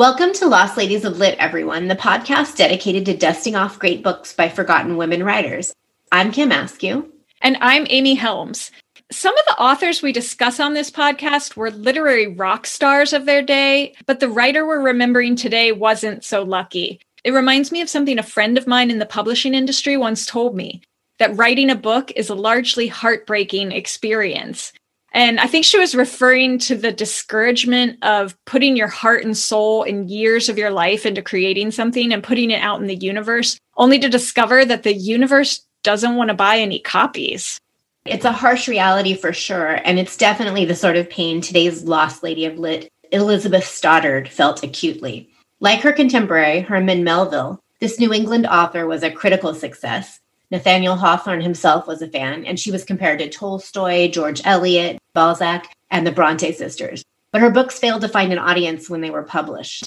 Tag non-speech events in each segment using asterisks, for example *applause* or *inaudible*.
Welcome to Lost Ladies of Lit, everyone, the podcast dedicated to dusting off great books by forgotten women writers. I'm Kim Askew. And I'm Amy Helms. Some of the authors we discuss on this podcast were literary rock stars of their day, but the writer we're remembering today wasn't so lucky. It reminds me of something a friend of mine in the publishing industry once told me that writing a book is a largely heartbreaking experience. And I think she was referring to the discouragement of putting your heart and soul and years of your life into creating something and putting it out in the universe, only to discover that the universe doesn't want to buy any copies. It's a harsh reality for sure, and it's definitely the sort of pain today's lost lady of lit, Elizabeth Stoddard, felt acutely. Like her contemporary, Herman Melville, this New England author was a critical success. Nathaniel Hawthorne himself was a fan, and she was compared to Tolstoy, George Eliot, Balzac, and the Bronte sisters. But her books failed to find an audience when they were published.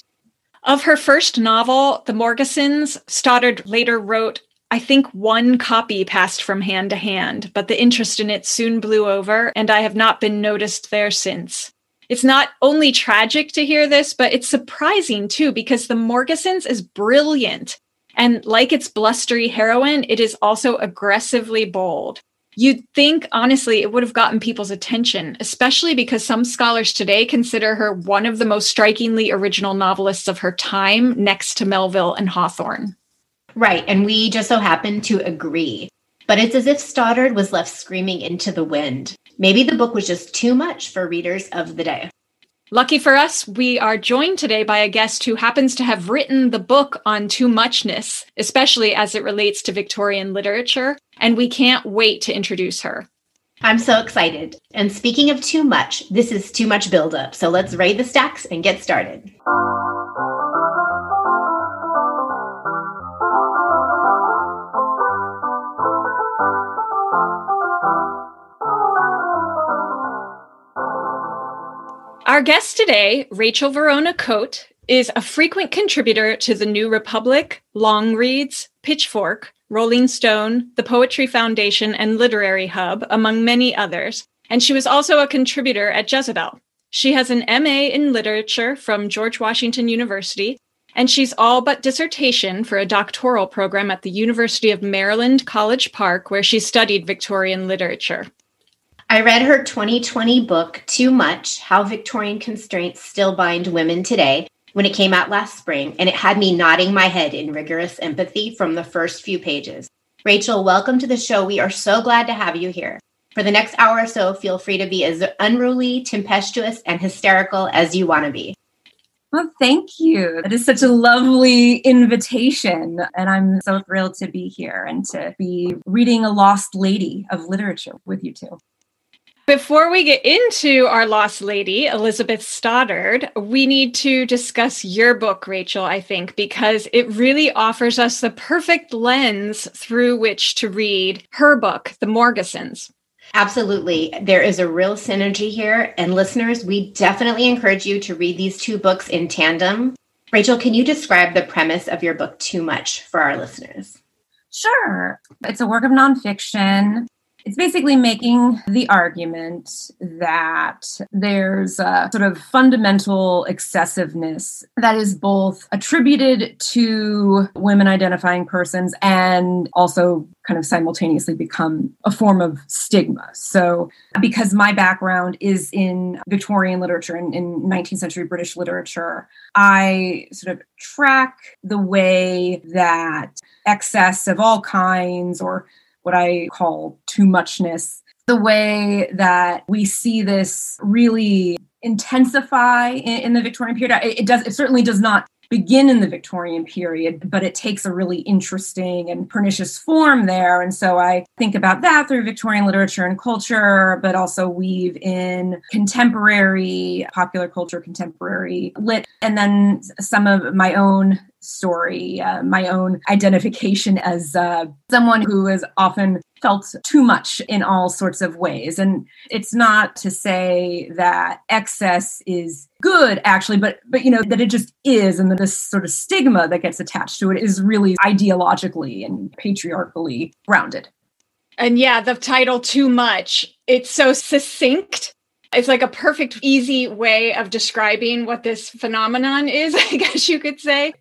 Of her first novel, The Morgesons, Stoddard later wrote I think one copy passed from hand to hand, but the interest in it soon blew over, and I have not been noticed there since. It's not only tragic to hear this, but it's surprising too, because The Morgesons is brilliant. And like its blustery heroine, it is also aggressively bold. You'd think, honestly, it would have gotten people's attention, especially because some scholars today consider her one of the most strikingly original novelists of her time, next to Melville and Hawthorne. Right. And we just so happen to agree. But it's as if Stoddard was left screaming into the wind. Maybe the book was just too much for readers of the day. Lucky for us, we are joined today by a guest who happens to have written the book on too muchness, especially as it relates to Victorian literature, and we can't wait to introduce her. I'm so excited. And speaking of too much, this is too much buildup. So let's raid the stacks and get started. Our guest today, Rachel Vorona Cote, is a frequent contributor to the New Republic, Longreads, Pitchfork, Rolling Stone, the Poetry Foundation, and Literary Hub, among many others. And she was also a contributor at Jezebel. She has an MA in literature from George Washington University, and she's all but dissertation for a doctoral program at the University of Maryland, College Park, where she studied Victorian literature. I read her 2020 book, Too Much How Victorian Constraints Still Bind Women Today, when it came out last spring, and it had me nodding my head in rigorous empathy from the first few pages. Rachel, welcome to the show. We are so glad to have you here. For the next hour or so, feel free to be as unruly, tempestuous, and hysterical as you want to be. Well, thank you. It is such a lovely invitation. And I'm so thrilled to be here and to be reading a lost lady of literature with you two. Before we get into our lost lady, Elizabeth Stoddard, we need to discuss your book, Rachel, I think, because it really offers us the perfect lens through which to read her book, The Morgesons. Absolutely. There is a real synergy here. And listeners, we definitely encourage you to read these two books in tandem. Rachel, can you describe the premise of your book too much for our listeners? Sure. It's a work of nonfiction it's basically making the argument that there's a sort of fundamental excessiveness that is both attributed to women identifying persons and also kind of simultaneously become a form of stigma. So, because my background is in Victorian literature and in, in 19th century British literature, I sort of track the way that excess of all kinds or what I call too muchness. The way that we see this really intensify in, in the Victorian period, it, it does. It certainly does not begin in the Victorian period, but it takes a really interesting and pernicious form there. And so I think about that through Victorian literature and culture, but also weave in contemporary popular culture, contemporary lit, and then some of my own story, uh, my own identification as uh, someone who has often felt too much in all sorts of ways. And it's not to say that excess is good actually but but you know that it just is and that this sort of stigma that gets attached to it is really ideologically and patriarchally grounded and yeah the title too much it's so succinct It's like a perfect, easy way of describing what this phenomenon is, *laughs* I guess you could say.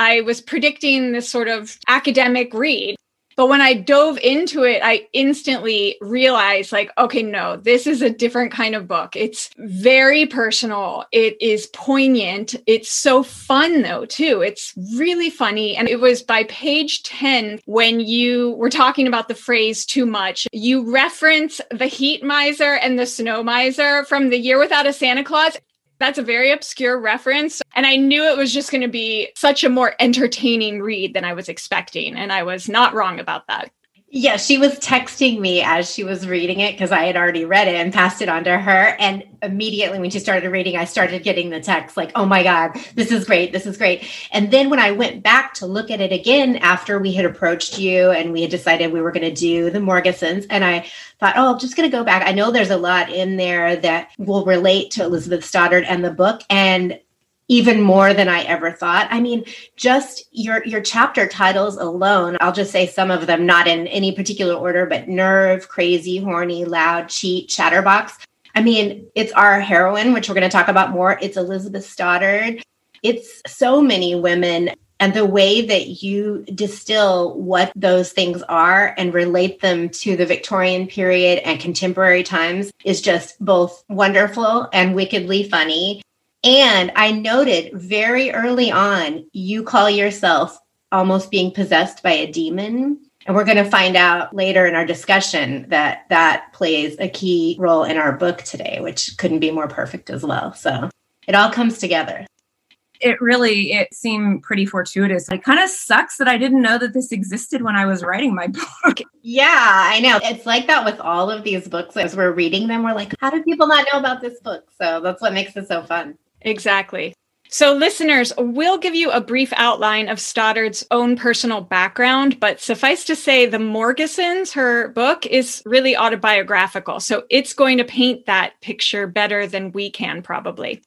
I was predicting this sort of academic read but when I dove into it, I instantly realized, like, okay, no, this is a different kind of book. It's very personal. It is poignant. It's so fun, though, too. It's really funny. And it was by page 10 when you were talking about the phrase too much. You reference the heat miser and the snow miser from the year without a Santa Claus. That's a very obscure reference. And I knew it was just going to be such a more entertaining read than I was expecting. And I was not wrong about that. Yeah, she was texting me as she was reading it because I had already read it and passed it on to her. And immediately when she started reading, I started getting the text like, oh my God, this is great. This is great. And then when I went back to look at it again after we had approached you and we had decided we were going to do the Morgesons, and I thought, oh, I'm just going to go back. I know there's a lot in there that will relate to Elizabeth Stoddard and the book. And even more than I ever thought. I mean, just your your chapter titles alone, I'll just say some of them not in any particular order, but nerve, crazy, horny, loud, cheat, chatterbox. I mean, it's our heroine, which we're going to talk about more. It's Elizabeth Stoddard. It's so many women and the way that you distill what those things are and relate them to the Victorian period and contemporary times is just both wonderful and wickedly funny. And I noted very early on, you call yourself almost being possessed by a demon. And we're going to find out later in our discussion that that plays a key role in our book today, which couldn't be more perfect as well. So it all comes together. It really it seemed pretty fortuitous. It kind of sucks that I didn't know that this existed when I was writing my *laughs* book. Yeah, I know. It's like that with all of these books as we're reading them. We're like, how do people not know about this book? So that's what makes it so fun. Exactly. So, listeners, we'll give you a brief outline of Stoddard's own personal background, but suffice to say, The Morgesons, her book, is really autobiographical. So, it's going to paint that picture better than we can, probably.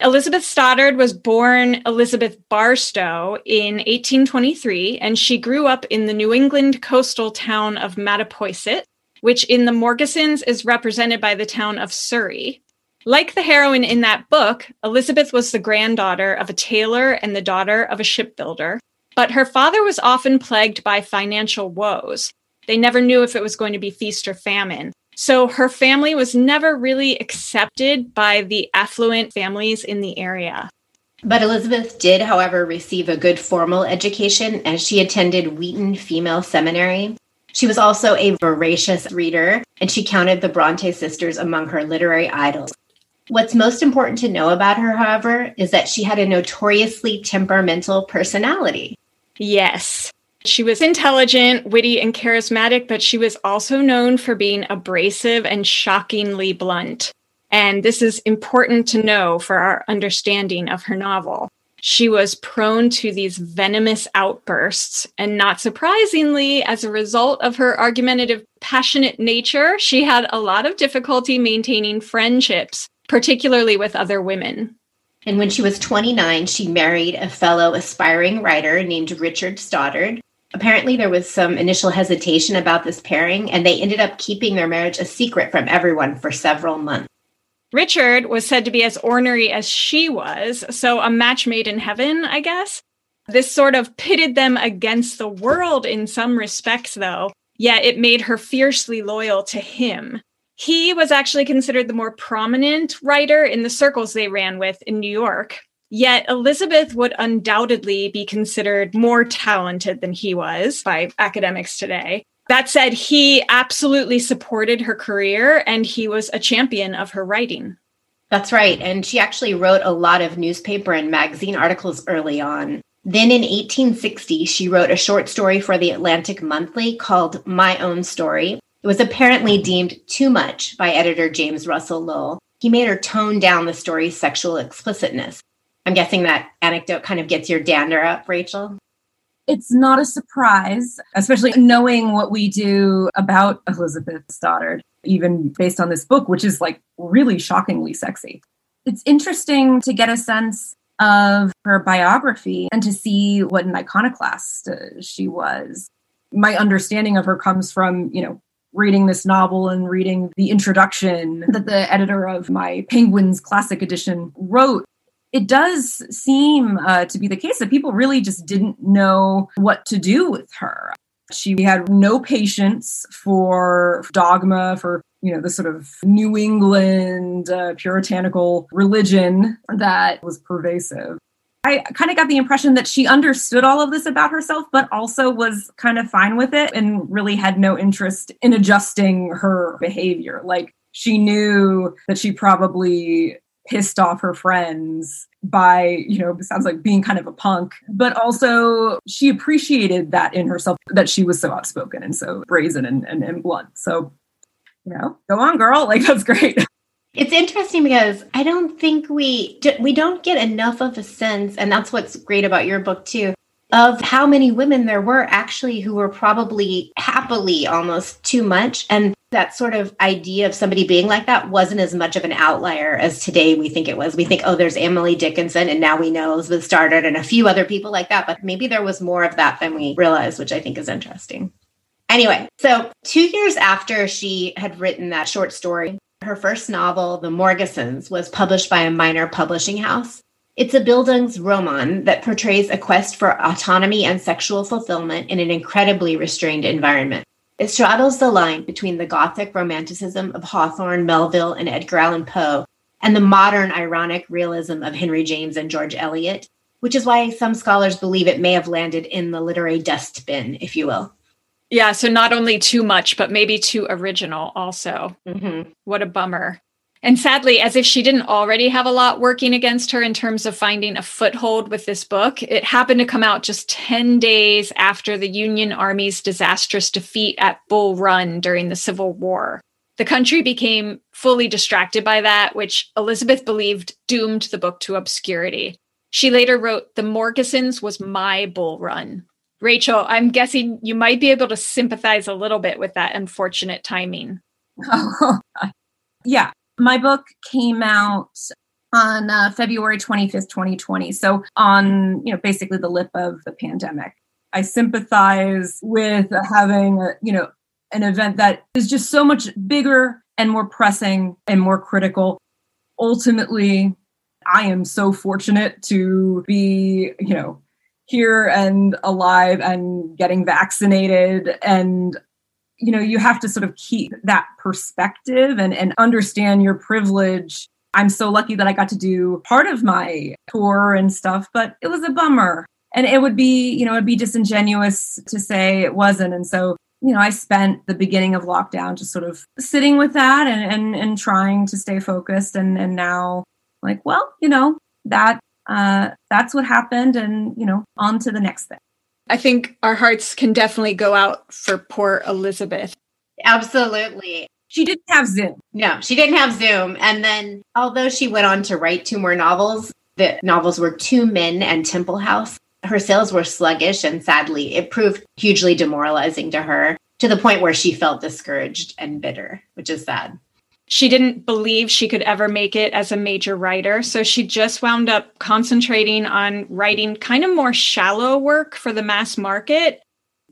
Elizabeth Stoddard was born Elizabeth Barstow in 1823, and she grew up in the New England coastal town of Mattapoisett, which in the Morgesons is represented by the town of Surrey. Like the heroine in that book, Elizabeth was the granddaughter of a tailor and the daughter of a shipbuilder, but her father was often plagued by financial woes. They never knew if it was going to be feast or famine. So her family was never really accepted by the affluent families in the area. But Elizabeth did, however, receive a good formal education as she attended Wheaton Female Seminary. She was also a voracious reader, and she counted the Bronte sisters among her literary idols. What's most important to know about her, however, is that she had a notoriously temperamental personality. Yes. She was intelligent, witty, and charismatic, but she was also known for being abrasive and shockingly blunt. And this is important to know for our understanding of her novel. She was prone to these venomous outbursts, and not surprisingly, as a result of her argumentative, passionate nature, she had a lot of difficulty maintaining friendships particularly with other women. And when she was 29, she married a fellow aspiring writer named Richard Stoddard. Apparently, there was some initial hesitation about this pairing, and they ended up keeping their marriage a secret from everyone for several months. Richard was said to be as ornery as she was, so a match made in heaven, I guess. This sort of pitted them against the world in some respects, though, yet it made her fiercely loyal to him. He was actually considered the more prominent writer in the circles they ran with in New York. Yet Elizabeth would undoubtedly be considered more talented than he was by academics today. That said, he absolutely supported her career and he was a champion of her writing. That's right. And she actually wrote a lot of newspaper and magazine articles early on. Then in 1860, she wrote a short story for the Atlantic Monthly called My Own Story, it was apparently deemed too much by editor James Russell Lowell. He made her tone down the story's sexual explicitness. I'm guessing that anecdote kind of gets your dander up, Rachel. It's not a surprise, especially knowing what we do about Elizabeth Stoddard, even based on this book, which is like really shockingly sexy. It's interesting to get a sense of her biography and to see what an iconoclast uh, she was. My understanding of her comes from, you know, reading this novel and reading the introduction that the editor of my Penguins Classic Edition wrote, it does seem uh, to be the case that people really just didn't know what to do with her. She had no patience for dogma, for you know the sort of New England uh, puritanical religion that was pervasive. I kind of got the impression that she understood all of this about herself, but also was kind of fine with it and really had no interest in adjusting her behavior. Like she knew that she probably pissed off her friends by, you know, sounds like being kind of a punk, but also she appreciated that in herself that she was so outspoken and so brazen and, and, and blunt. So, you know, go on, girl. Like, that's great. *laughs* It's interesting because I don't think we we don't get enough of a sense, and that's what's great about your book too, of how many women there were actually who were probably happily almost too much, and that sort of idea of somebody being like that wasn't as much of an outlier as today we think it was. We think, oh, there's Emily Dickinson, and now we know Elizabeth Stoddard and a few other people like that, but maybe there was more of that than we realized, which I think is interesting. Anyway, so two years after she had written that short story, her first novel, The Morgesons, was published by a minor publishing house. It's a Bildungsroman that portrays a quest for autonomy and sexual fulfillment in an incredibly restrained environment. It straddles the line between the Gothic romanticism of Hawthorne, Melville, and Edgar Allan Poe and the modern ironic realism of Henry James and George Eliot, which is why some scholars believe it may have landed in the literary dustbin, if you will. Yeah, so not only too much, but maybe too original also. Mm-hmm. What a bummer. And sadly, as if she didn't already have a lot working against her in terms of finding a foothold with this book, it happened to come out just 10 days after the Union Army's disastrous defeat at Bull Run during the Civil War. The country became fully distracted by that, which Elizabeth believed doomed the book to obscurity. She later wrote, The Morgesons was my bull run, Rachel, I'm guessing you might be able to sympathize a little bit with that unfortunate timing. *laughs* Oh, yeah. My book came out on uh, February 25th, 2020. So, on, you know, basically the lip of the pandemic. I sympathize with having, a, you know, an event that is just so much bigger and more pressing and more critical. Ultimately, I am so fortunate to be, you know, here and alive and getting vaccinated. And you know you have to sort of keep that perspective and, and understand your privilege. I'm so lucky that i got to do part of my tour and stuff but it was a bummer. And it would be you know it'd be disingenuous to say it wasn't. And so you know i spent the beginning of lockdown just sort of sitting with that and and, and trying to stay focused. And and now like well you know that uh, that's what happened and you know on to the next thing. I think our hearts can definitely go out for poor elizabeth. Absolutely. She didn't have zoom. No she didn't have zoom. And then although she went on to write two more novels the novels were two men and temple house her sales were sluggish and sadly it proved hugely demoralizing to her to the point where she felt discouraged and bitter which is sad she didn't believe she could ever make it as a major writer. So she just wound up concentrating on writing kind of more shallow work for the mass market.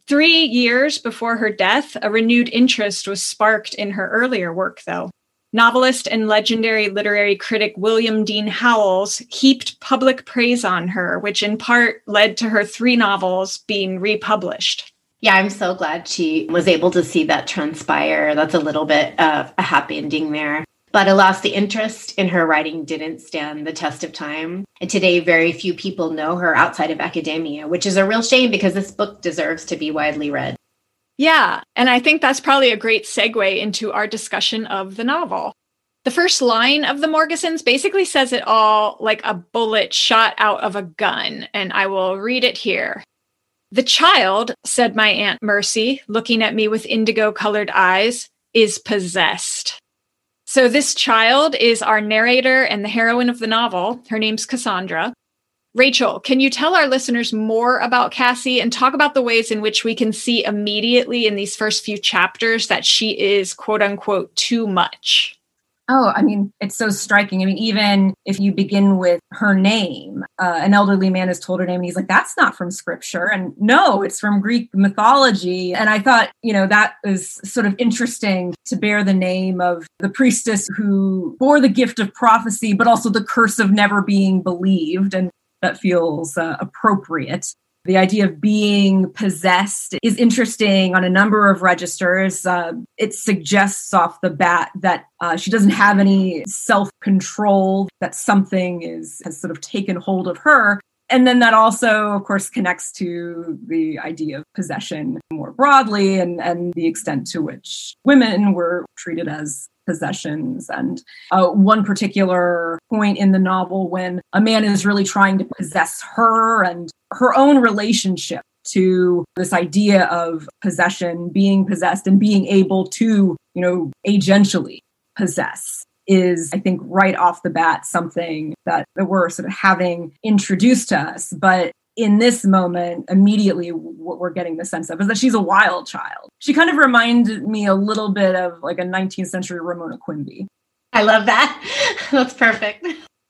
Three years before her death, a renewed interest was sparked in her earlier work, though. Novelist and legendary literary critic William Dean Howells heaped public praise on her, which in part led to her three novels being republished. Yeah, I'm so glad she was able to see that transpire. That's a little bit of a happy ending there. But alas, the interest in her writing didn't stand the test of time. And today, very few people know her outside of academia, which is a real shame because this book deserves to be widely read. Yeah, and I think that's probably a great segue into our discussion of the novel. The first line of the Morgesons basically says it all like a bullet shot out of a gun, and I will read it here. The child, said my Aunt Mercy, looking at me with indigo colored eyes, is possessed. So, this child is our narrator and the heroine of the novel. Her name's Cassandra. Rachel, can you tell our listeners more about Cassie and talk about the ways in which we can see immediately in these first few chapters that she is quote unquote too much? Oh, I mean, it's so striking. I mean, even if you begin with her name, uh, an elderly man has told her name, and he's like, that's not from scripture. And no, it's from Greek mythology. And I thought, you know, that is sort of interesting to bear the name of the priestess who bore the gift of prophecy, but also the curse of never being believed. And that feels uh, appropriate. The idea of being possessed is interesting on a number of registers. Uh, it suggests off the bat that uh, she doesn't have any self control, that something is has sort of taken hold of her. And then that also, of course, connects to the idea of possession more broadly and, and the extent to which women were treated as possessions. And uh, one particular point in the novel when a man is really trying to possess her and her own relationship to this idea of possession, being possessed, and being able to, you know, agentially possess is, I think, right off the bat, something that, that we're sort of having introduced to us. But in this moment, immediately what we're getting the sense of is that she's a wild child. She kind of reminded me a little bit of like a 19th century Ramona Quimby. I love that. *laughs* That's perfect.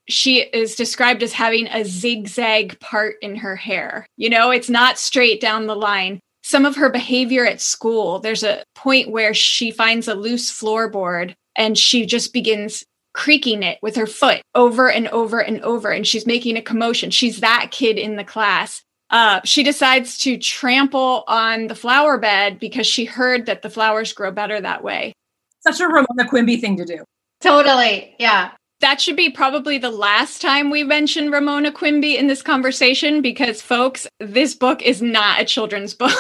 She is described as having a zigzag part in her hair. You know, it's not straight down the line. Some of her behavior at school, there's a point where she finds a loose floorboard and she just begins creaking it with her foot over and over and over and she's making a commotion. She's that kid in the class. Uh, she decides to trample on the flower bed because she heard that the flowers grow better that way. Such a ramona quimby thing to do. Totally yeah. That should be probably the last time we mention Ramona Quimby in this conversation because, folks, this book is not a children's *laughs* book.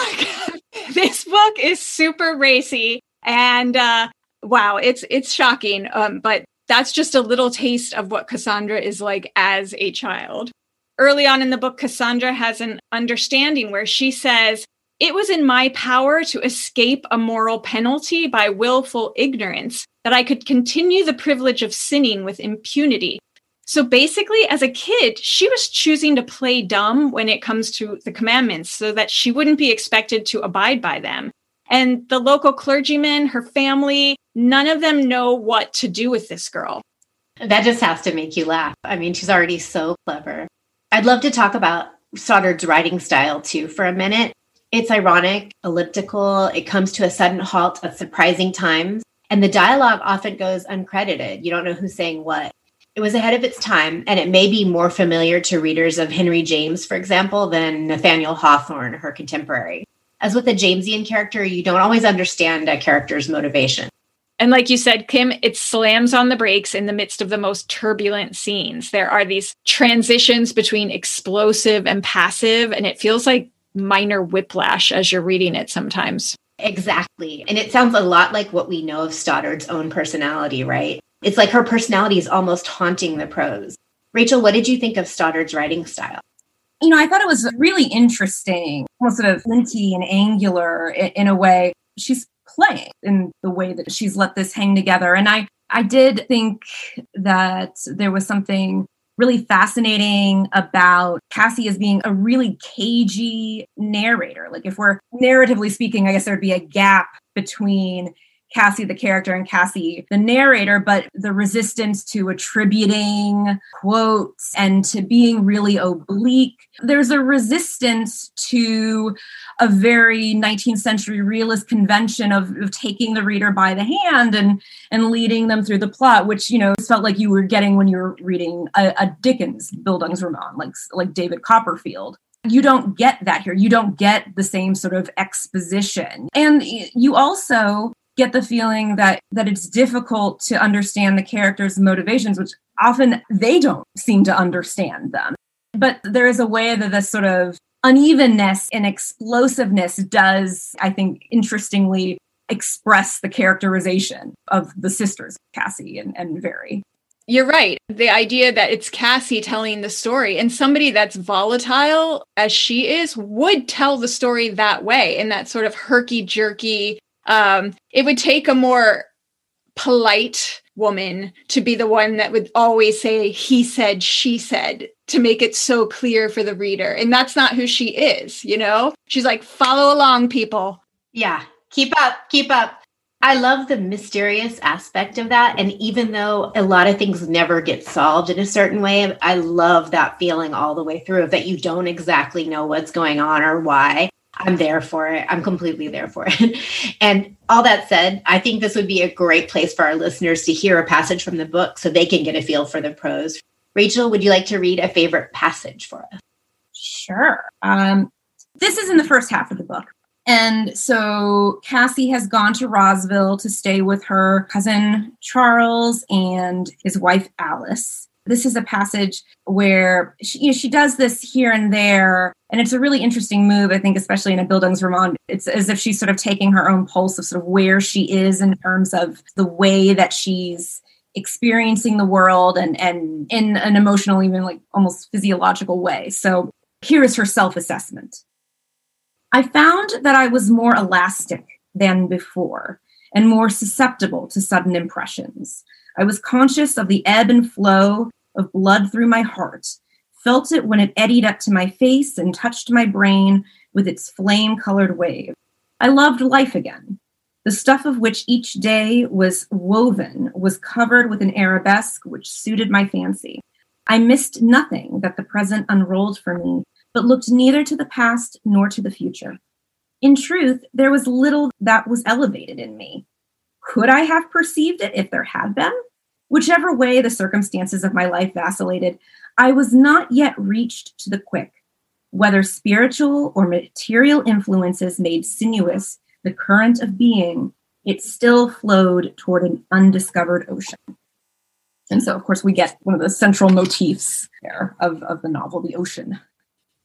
this book is super racy and uh, wow, it's it's shocking. Um, but that's just a little taste of what Cassandra is like as a child. Early on in the book, Cassandra has an understanding where she says, It was in my power to escape a moral penalty by willful ignorance, that I could continue the privilege of sinning with impunity. So basically, as a kid, she was choosing to play dumb when it comes to the commandments so that she wouldn't be expected to abide by them. And the local clergyman, her family, none of them know what to do with this girl. That just has to make you laugh. I mean, she's already so clever. I'd love to talk about Stoddard's writing style too for a minute. It's ironic, elliptical, it comes to a sudden halt at surprising times, and the dialogue often goes uncredited. You don't know who's saying what. It was ahead of its time, and it may be more familiar to readers of Henry James, for example, than Nathaniel Hawthorne, her contemporary. As with a Jamesian character, you don't always understand a character's motivation. And like you said, Kim, it slams on the brakes in the midst of the most turbulent scenes. There are these transitions between explosive and passive, and it feels like minor whiplash as you're reading it sometimes. Exactly. And it sounds a lot like what we know of Stoddard's own personality, right? It's like her personality is almost haunting the prose. Rachel, what did you think of Stoddard's writing style? You know, I thought it was really interesting, almost sort of flinty and angular in, in a way. She's playing in the way that she's let this hang together. And I, I did think that there was something really fascinating about Cassie as being a really cagey narrator. Like, if we're narratively speaking, I guess there'd be a gap between Cassie the character and Cassie the narrator, but the resistance to attributing quotes and to being really oblique. There's a resistance to a very 19th century realist convention of, of taking the reader by the hand and and leading them through the plot, which you know felt like you were getting when you were reading a, a Dickens Bildungsroman, like like David Copperfield you don't get that here. You don't get the same sort of exposition. And you also get the feeling that that it's difficult to understand the characters' motivations, which often they don't seem to understand them. But there is a way that this sort of unevenness and explosiveness does, I think, interestingly express the characterization of the sisters, Cassie and, and Very. You're right. The idea that it's Cassie telling the story and somebody that's volatile as she is would tell the story that way in that sort of herky jerky, um, it would take a more polite woman to be the one that would always say he said she said to make it so clear for the reader. And that's not who she is you know? She's like follow along people. Yeah. Keep up. Keep up. I love the mysterious aspect of that. And even though a lot of things never get solved in a certain way, I love that feeling all the way through that you don't exactly know what's going on or why. I'm there for it. I'm completely there for it. *laughs* and all that said, I think this would be a great place for our listeners to hear a passage from the book so they can get a feel for the prose. Rachel, would you like to read a favorite passage for us? Sure. Um, this is in the first half of the book. And so Cassie has gone to Rossville to stay with her cousin Charles and his wife Alice. This is a passage where she, you know, she does this here and there, and it's a really interesting move, I think, especially in a Bildungsroman. It's as if she's sort of taking her own pulse of sort of where she is in terms of the way that she's experiencing the world and and in an emotional, even like almost physiological way. So here is her self-assessment. I found that I was more elastic than before and more susceptible to sudden impressions. I was conscious of the ebb and flow of blood through my heart, felt it when it eddied up to my face and touched my brain with its flame colored wave. I loved life again. The stuff of which each day was woven was covered with an arabesque which suited my fancy. I missed nothing that the present unrolled for me but looked neither to the past nor to the future. In truth, there was little that was elevated in me. Could I have perceived it if there had been? Whichever way the circumstances of my life vacillated, I was not yet reached to the quick. Whether spiritual or material influences made sinuous the current of being, it still flowed toward an undiscovered ocean. And so, of course, we get one of the central motifs there of, of the novel, the ocean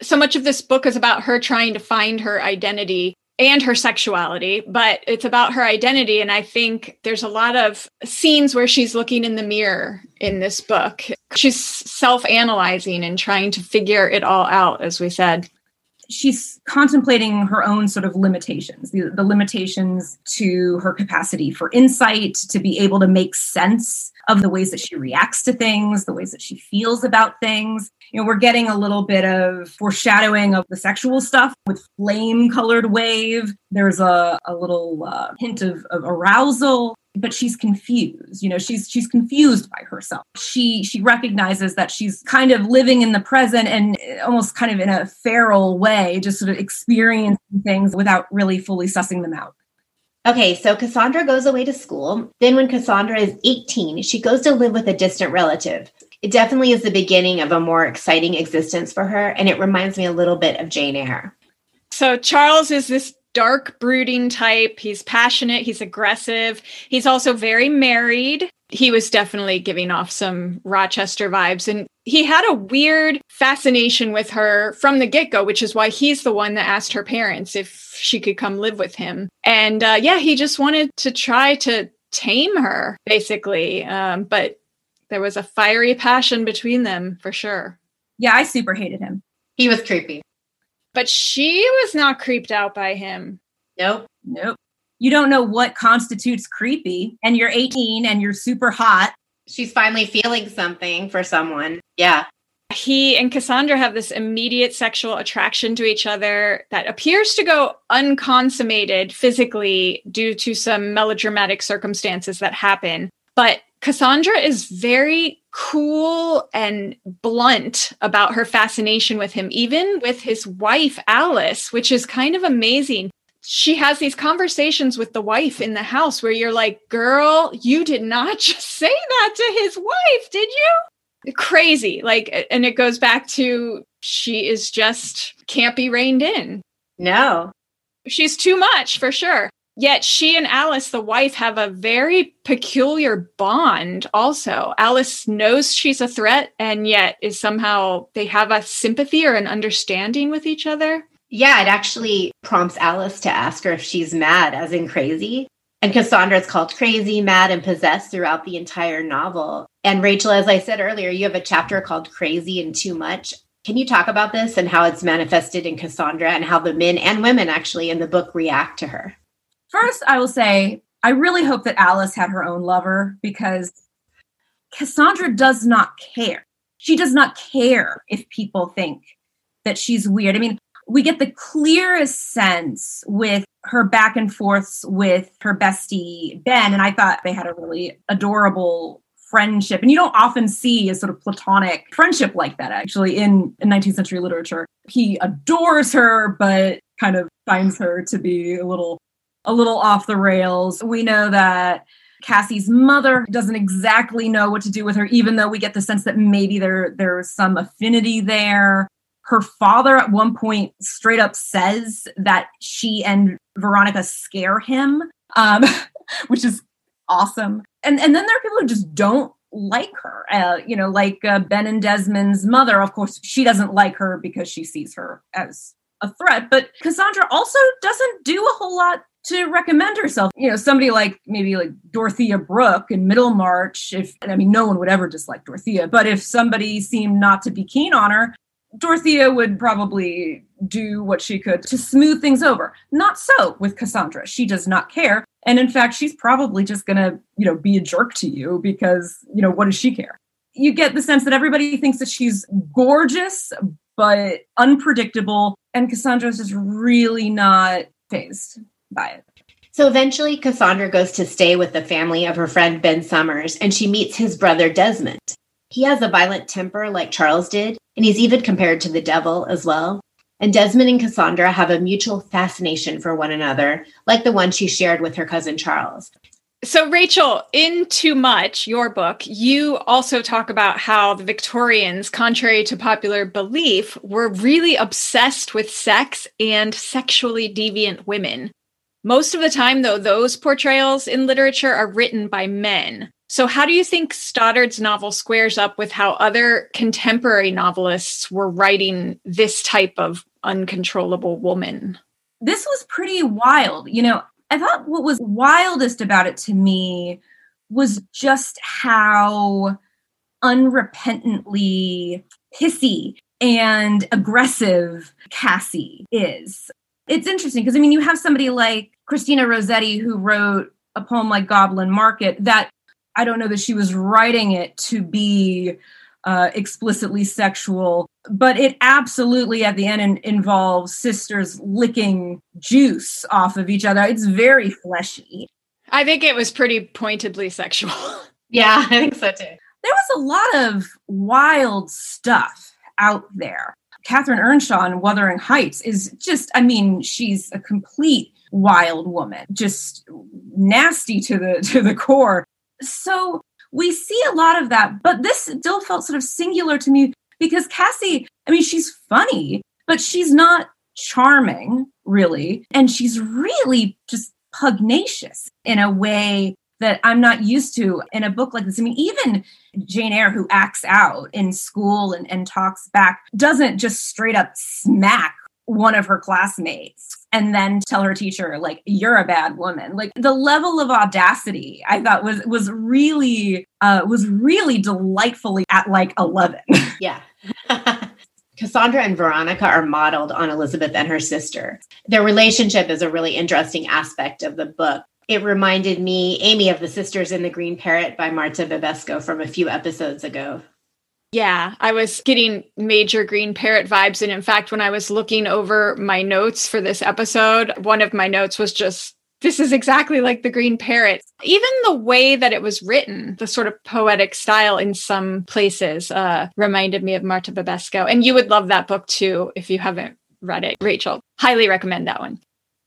so much of this book is about her trying to find her identity and her sexuality, but it's about her identity. And I think there's a lot of scenes where she's looking in the mirror in this book. She's self analyzing and trying to figure it all out, as we said. She's contemplating her own sort of limitations, the, the limitations to her capacity for insight, to be able to make sense of the ways that she reacts to things, the ways that she feels about things. You know, we're getting a little bit of foreshadowing of the sexual stuff with flame colored wave. There's a, a little uh, hint of, of arousal but she's confused you know she's she's confused by herself she she recognizes that she's kind of living in the present and almost kind of in a feral way just sort of experiencing things without really fully sussing them out Okay, so Cassandra goes away to school. Then, when Cassandra is 18, she goes to live with a distant relative. It definitely is the beginning of a more exciting existence for her, and it reminds me a little bit of Jane Eyre. So, Charles is this dark, brooding type. He's passionate, he's aggressive, he's also very married. He was definitely giving off some Rochester vibes. And he had a weird fascination with her from the get go, which is why he's the one that asked her parents if she could come live with him. And uh, yeah, he just wanted to try to tame her, basically. Um, but there was a fiery passion between them for sure. Yeah, I super hated him. He was creepy. But she was not creeped out by him. Nope. Nope. You don't know what constitutes creepy, and you're 18 and you're super hot she's finally feeling something for someone. Yeah. He and Cassandra have this immediate sexual attraction to each other that appears to go unconsummated physically due to some melodramatic circumstances that happen. But Cassandra is very cool and blunt about her fascination with him, even with his wife, Alice, which is kind of amazing she has these conversations with the wife in the house where you're like, girl, you did not *laughs* just say that to his wife, did you? Crazy. Like, and it goes back to she is just can't be reined in. No. She's too much for sure. Yet she and Alice, the wife, have a very peculiar bond also. Alice knows she's a threat and yet is somehow they have a sympathy or an understanding with each other. Yeah, it actually prompts Alice to ask her if she's mad, as in crazy. And Cassandra is called crazy, mad, and possessed throughout the entire novel. And Rachel, as I said earlier, you have a chapter called Crazy and Too Much. Can you talk about this and how it's manifested in Cassandra and how the men and women actually in the book react to her? First, I will say, I really hope that Alice had her own lover because Cassandra does not care. She does not care if people think that she's weird. I mean, we get the clearest sense with her back and forths with her bestie Ben. And I thought they had a really adorable friendship. And you don't often see a sort of platonic friendship like that actually in, in 19th century literature. He adores her, but kind of finds her to be a little a little off the rails. We know that Cassie's mother doesn't exactly know what to do with her, even though we get the sense that maybe there there's some affinity there. Her father at one point straight up says that she and Veronica scare him, um, *laughs* which is awesome. And and then there are people who just don't like her. Uh, you know, like uh, Ben and Desmond's mother. Of course, she doesn't like her because she sees her as a threat. But Cassandra also doesn't do a whole lot to recommend herself. You know, somebody like maybe like Dorothea Brooke in Middlemarch, if I mean no one would ever dislike Dorothea, but if somebody seemed not to be keen on her, Dorothea would probably do what she could to smooth things over. Not so with Cassandra. She does not care. And in fact, she's probably just going to, you know, be a jerk to you because, you know, what does she care? You get the sense that everybody thinks that she's gorgeous, but unpredictable. And Cassandra's just really not fazed by it. So eventually, Cassandra goes to stay with the family of her friend Ben Somers, and she meets his brother Desmond. He has a violent temper like Charles did, and he's even compared to the devil as well. And Desmond and Cassandra have a mutual fascination for one another, like the one she shared with her cousin Charles. So, Rachel, in Too Much, your book, you also talk about how the Victorians, contrary to popular belief, were really obsessed with sex and sexually deviant women. Most of the time, though, those portrayals in literature are written by men. So, how do you think Stoddard's novel squares up with how other contemporary novelists were writing this type of uncontrollable woman? This was pretty wild. You know, I thought what was wildest about it to me was just how unrepentantly pissy and aggressive Cassie is. It's interesting because I mean, you have somebody like Christina Rossetti who wrote a poem like Goblin Market that I don't know that she was writing it to be uh, explicitly sexual, but it absolutely at the end in, involves sisters licking juice off of each other. It's very fleshy. I think it was pretty pointedly sexual. *laughs* Yeah, I think so too. There was a lot of wild stuff out there. Catherine Earnshaw in Wuthering Heights is just, I mean, she's a complete wild woman, just nasty to the to the core. So we see a lot of that, but this still felt sort of singular to me because Cassie, I mean, she's funny, but she's not charming, really. And she's really just pugnacious in a way that I'm not used to in a book like this. I mean, even Jane Eyre, who acts out in school and, and talks back, doesn't just straight up smack one of her classmates and then tell her teacher like you're a bad woman like the level of audacity i thought was was really uh was really delightfully at like 11 *laughs* yeah *laughs* Cassandra and Veronica are modeled on Elizabeth and her sister. Their relationship is a really interesting aspect of the book. It reminded me, Amy, of the Sisters in the Green Parrot by Marta Bibesco from a few episodes ago. Yeah, I was getting major green parrot vibes. And in fact, when I was looking over my notes for this episode, one of my notes was just, this is exactly like the green parrot. Even the way that it was written, the sort of poetic style in some places, uh, reminded me of Marta Bibesco And you would love that book too if you haven't read it, Rachel. Highly recommend that one.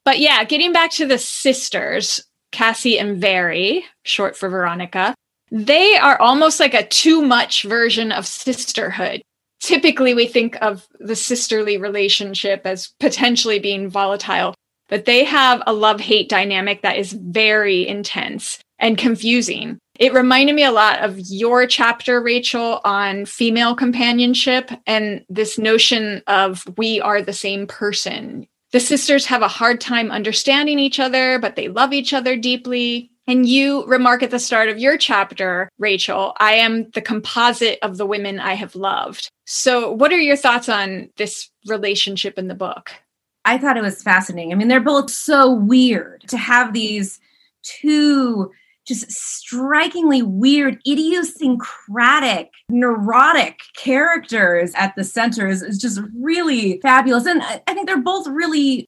But yeah, getting back to the sisters, Cassie and Very, short for Veronica, they are almost like a too much version of sisterhood. Typically, we think of the sisterly relationship as potentially being volatile, but they have a love hate dynamic that is very intense and confusing. It reminded me a lot of your chapter, Rachel, on female companionship and this notion of we are the same person. The sisters have a hard time understanding each other, but they love each other deeply. And you remark at the start of your chapter, Rachel, I am the composite of the women I have loved. So, what are your thoughts on this relationship in the book? I thought it was fascinating. I mean, they're both so weird to have these two just strikingly weird, idiosyncratic, neurotic characters at the center is, is just really fabulous. And I, I think they're both really,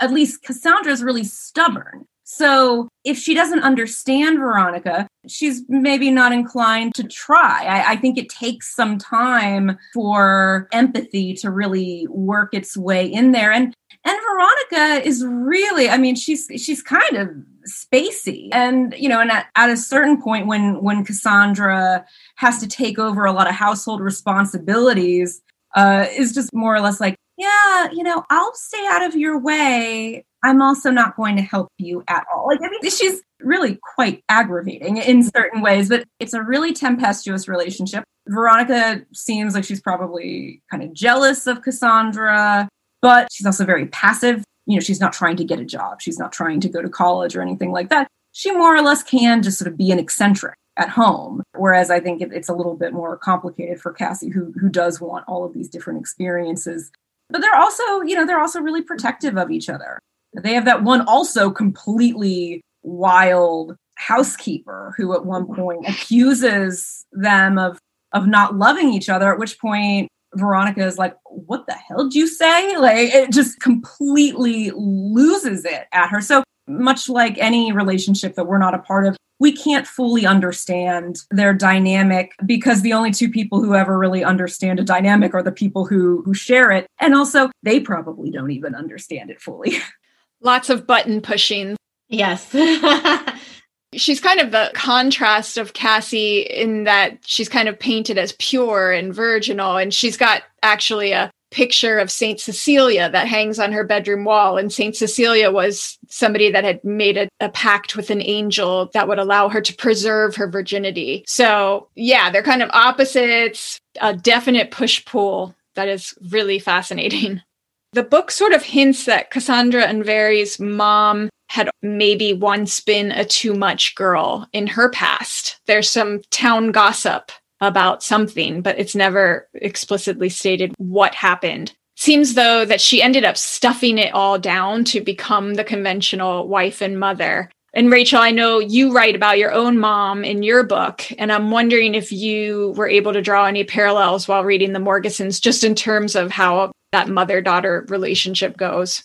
at least Cassandra is really stubborn. So if she doesn't understand Veronica, she's maybe not inclined to try. I, I, think it takes some time for empathy to really work its way in there. And and Veronica is really, I mean, she's she's kind of spacey. And you know, and at, at a certain point when when Cassandra has to take over a lot of household responsibilities, uh, is just more or less like, yeah, you know, I'll stay out of your way. I'm also not going to help you at all. Like, I mean, she's really quite aggravating in certain ways, but it's a really tempestuous relationship. Veronica seems like she's probably kind of jealous of Cassandra, but she's also very passive. You know, she's not trying to get a job, she's not trying to go to college or anything like that. She more or less can just sort of be an eccentric at home. Whereas I think it's a little bit more complicated for Cassie, who who does want all of these different experiences. But they're also, you know, they're also really protective of each other. They have that one also completely wild housekeeper who at one mm-hmm. point accuses them of of not loving each other, at which point Veronica is like, What the hell did you say? Like, it just completely loses it at her. So, much like any relationship that we're not a part of, we can't fully understand their dynamic because the only two people who ever really understand a dynamic are the people who who share it and also they probably don't even understand it fully *laughs* Lots of button pushing. Yes. *laughs* she's kind of the contrast of Cassie in that she's kind of painted as pure and virginal, and she's got actually a picture of Saint Cecilia that hangs on her bedroom wall. And Saint Cecilia was somebody that had made a, a, pact with an angel that would allow her to preserve her virginity. So, yeah, they're kind of opposites, a definite push pull that is really fascinating. *laughs* The book sort of hints that Cassandra and Very's mom had maybe once been a too much girl in her past. There's some town gossip about something, but it's never explicitly stated what happened. Seems though that she ended up stuffing it all down to become the conventional wife and mother. And Rachel, I know you write about your own mom in your book, and I'm wondering if you were able to draw any parallels while reading the Morgesons, just in terms of how that mother daughter relationship goes?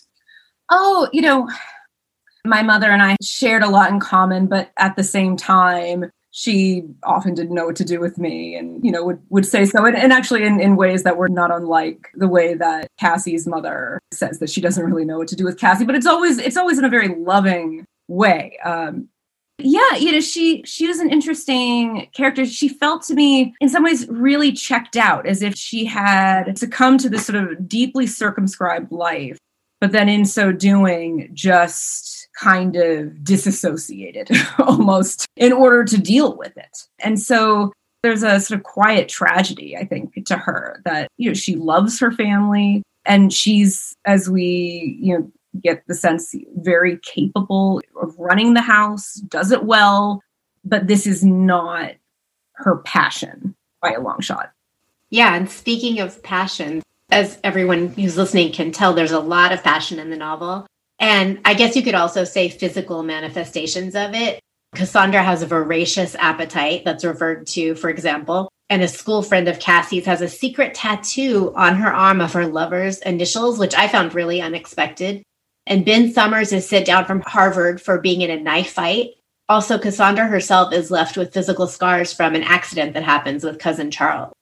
Oh, you know, my mother and I shared a lot in common, but at the same time, she often didn't know what to do with me and you know would, would say so and, and actually in, in ways that were not unlike the way that cassie's mother says that she doesn't really know what to do with cassie but it's always it's always in a very loving way um, yeah you know she she was an interesting character. She felt to me in some ways really checked out as if she had succumbed to this sort of deeply circumscribed life but then in so doing just kind of disassociated *laughs* almost in order to deal with it. And so there's a sort of quiet tragedy i think to her that you know she loves her family and she's as we you know get the sense very capable of running the house, does it well, but this is not her passion by a long shot. Yeah, and speaking of passion, as everyone who's listening can tell, there's a lot of passion in the novel. And I guess you could also say physical manifestations of it. Cassandra has a voracious appetite that's referred to, for example, and a school friend of Cassie's has a secret tattoo on her arm of her lover's initials, which I found really unexpected. And Ben Somers is sent down from Harvard for being in a knife fight. Also, Cassandra herself is left with physical scars from an accident that happens with cousin Charles.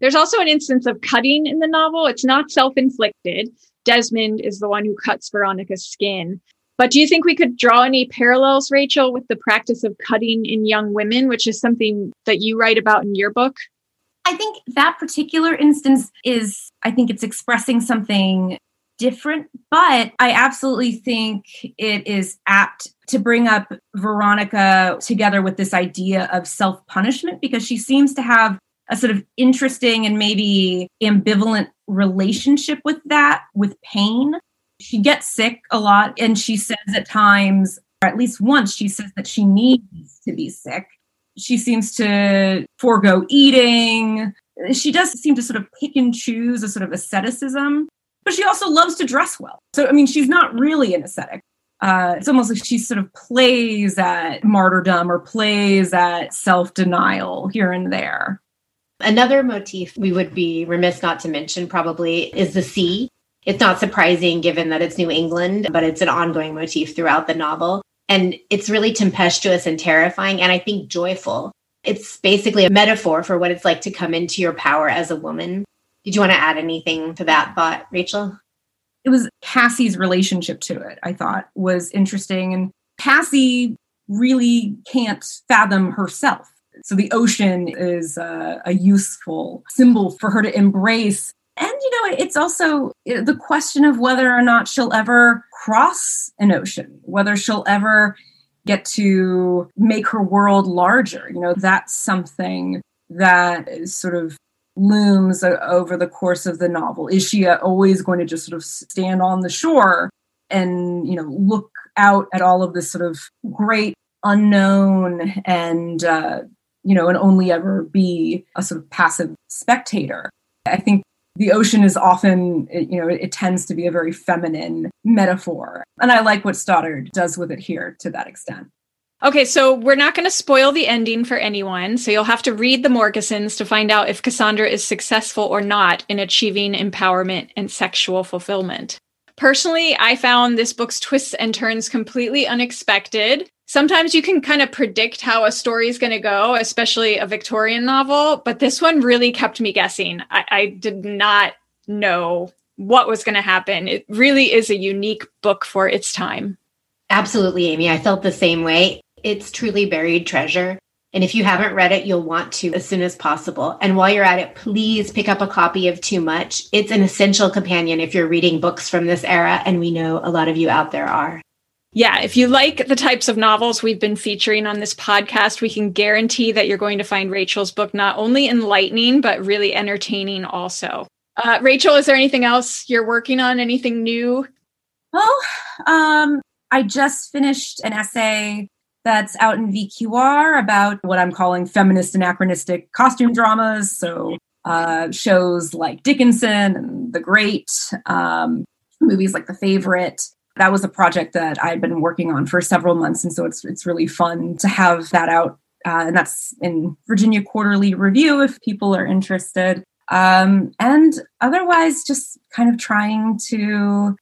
There's also an instance of cutting in the novel. It's not self inflicted. Desmond is the one who cuts Veronica's skin. But do you think we could draw any parallels, Rachel, with the practice of cutting in young women, which is something that you write about in your book? I think that particular instance is, I think it's expressing something different, but I absolutely think it is apt to bring up Veronica together with this idea of self punishment because she seems to have a sort of interesting and maybe ambivalent relationship with that, with pain. She gets sick a lot, and she says at times, or at least once, she says that she needs to be sick. She seems to forego eating. She does seem to sort of pick and choose a sort of asceticism but she also loves to dress well. So, I mean, she's not really an ascetic. uh, it's almost like she sort of plays at martyrdom or plays at self denial here and there. Another motif we would be remiss not to mention probably is the sea. It's not surprising given that it's New England, but it's an ongoing motif throughout the novel. And it's really tempestuous and terrifying, and I think joyful. It's basically a metaphor for what it's like to come into your power as a woman. Did you want to add anything to that thought, Rachel? It was Cassie's relationship to it, I thought was interesting. And Cassie really can't fathom herself. So the ocean is a, a useful symbol for her to embrace. And, you know, it's also eh, the question of whether or not she'll ever cross an ocean, whether she'll ever get to make her world larger. You know, that's something that is sort of looms over the course of the novel. Is she uh, always going to just sort of stand on the shore and, you know, look out at all of this sort of great unknown and, uh, you know, and only ever be a sort of passive spectator? I think the ocean is often, you know, it, it tends to be a very feminine metaphor. And I like what Stoddard does with it here to that extent. Okay, so we're not going to spoil the ending for anyone. So you'll have to read the Morgesons to find out if Cassandra is successful or not in achieving empowerment and sexual fulfillment. Personally, I found this book's twists and turns completely unexpected. Sometimes you can kind of predict how a story is going to go, especially a Victorian novel, but this one really kept me guessing. I, I did not know what was going to happen. It really is a unique book for its time. Absolutely, Amy. I felt the same way. It's truly buried treasure. And if you haven't read it, you'll want to as soon as possible. And while you're at it, please pick up a copy of Too Much. It's an essential companion if you're reading books from this era, and we know a lot of you out there are. Yeah, if you like the types of novels we've been featuring on this podcast, we can guarantee that you're going to find Rachel's book not only enlightening, but really entertaining also. Uh, Rachel, is there anything else you're working on? Anything new? Well, um, I just finished an essay that's out in VQR about what I'm calling feminist anachronistic costume dramas. So uh, shows like Dickinson and The Great, um, movies like The Favorite. That was a project that I'd been working on for several months, and so it's it's really fun to have that out. Uh, and that's in Virginia Quarterly Review if people are interested. Um, and otherwise, just kind of trying to,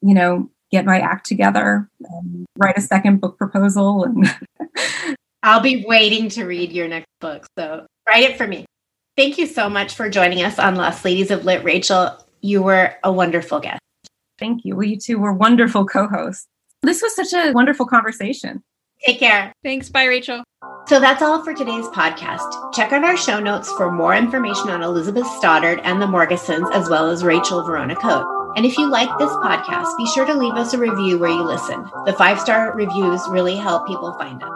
you know, get my act together, um, write a second book proposal, and *laughs* I'll be waiting to read your next book. So write it for me. Thank you so much for joining us on Lost Ladies of Lit, Rachel. You were a wonderful guest. Thank you. Well, you two were wonderful co-hosts. This was such a wonderful conversation. Take care. Thanks. Bye, Rachel. So that's all for today's podcast. Check out our show notes for more information on Elizabeth Stoddard and the Morgesons, as well as Rachel Vorona Cote. And if you like this podcast, be sure to leave us a review where you listen. The five star reviews really help people find us.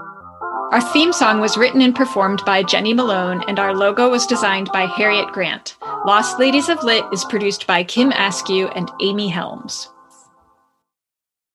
Our theme song was written and performed by Jenny Malone, and our logo was designed by Harriet Grant. Lost Ladies of Lit is produced by Kim Askew and Amy Helms.